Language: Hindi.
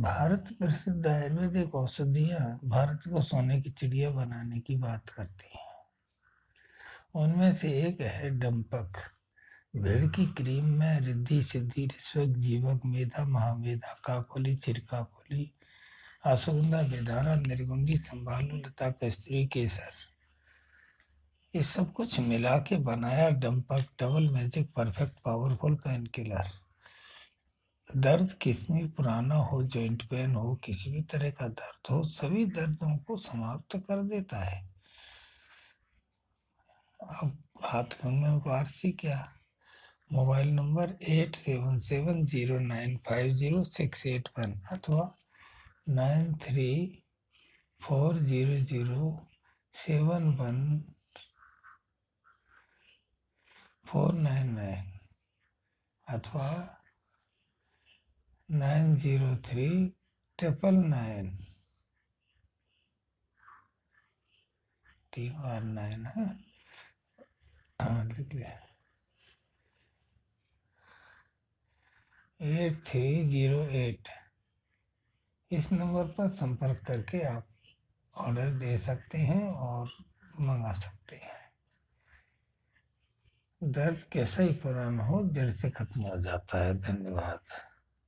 भारत प्रसिद्ध आयुर्वेदिक औषधियाँ भारत को सोने की चिड़िया बनाने की बात करती हैं। उनमें से एक है डंपक। भेड़ की क्रीम में रिद्धि सिद्धि रिश्वक जीवक मेधा महामेधा काकोली चिरकाकोली आसुगंधा बेदारा निर्गुंडी संभालू लता कस्त्री केसर। ये सब कुछ मिला के बनाया डंपक double magic perfect powerful painkiller दर्द किसी पुराना हो जॉइंट पेन हो, किसी भी तरह का दर्द हो, सभी दर्दों को समाप्त कर देता है। अब हाथ कंगन को आरसी क्या। Mobile number eight seven seven zero nine five zero six eight one अथवा nine three four zero zero seven one four nine nine अथवा nine zero three triple nine. तीन बार नाइन, है। हाँ लिख लिया। Eight three zero eight. इस नंबर पर संपर्क करके आप ऑर्डर दे सकते हैं और मंगा सकते हैं। दर्द कैसा ही पुराना हो, जड़ से खत्म हो जाता है। धन्यवाद।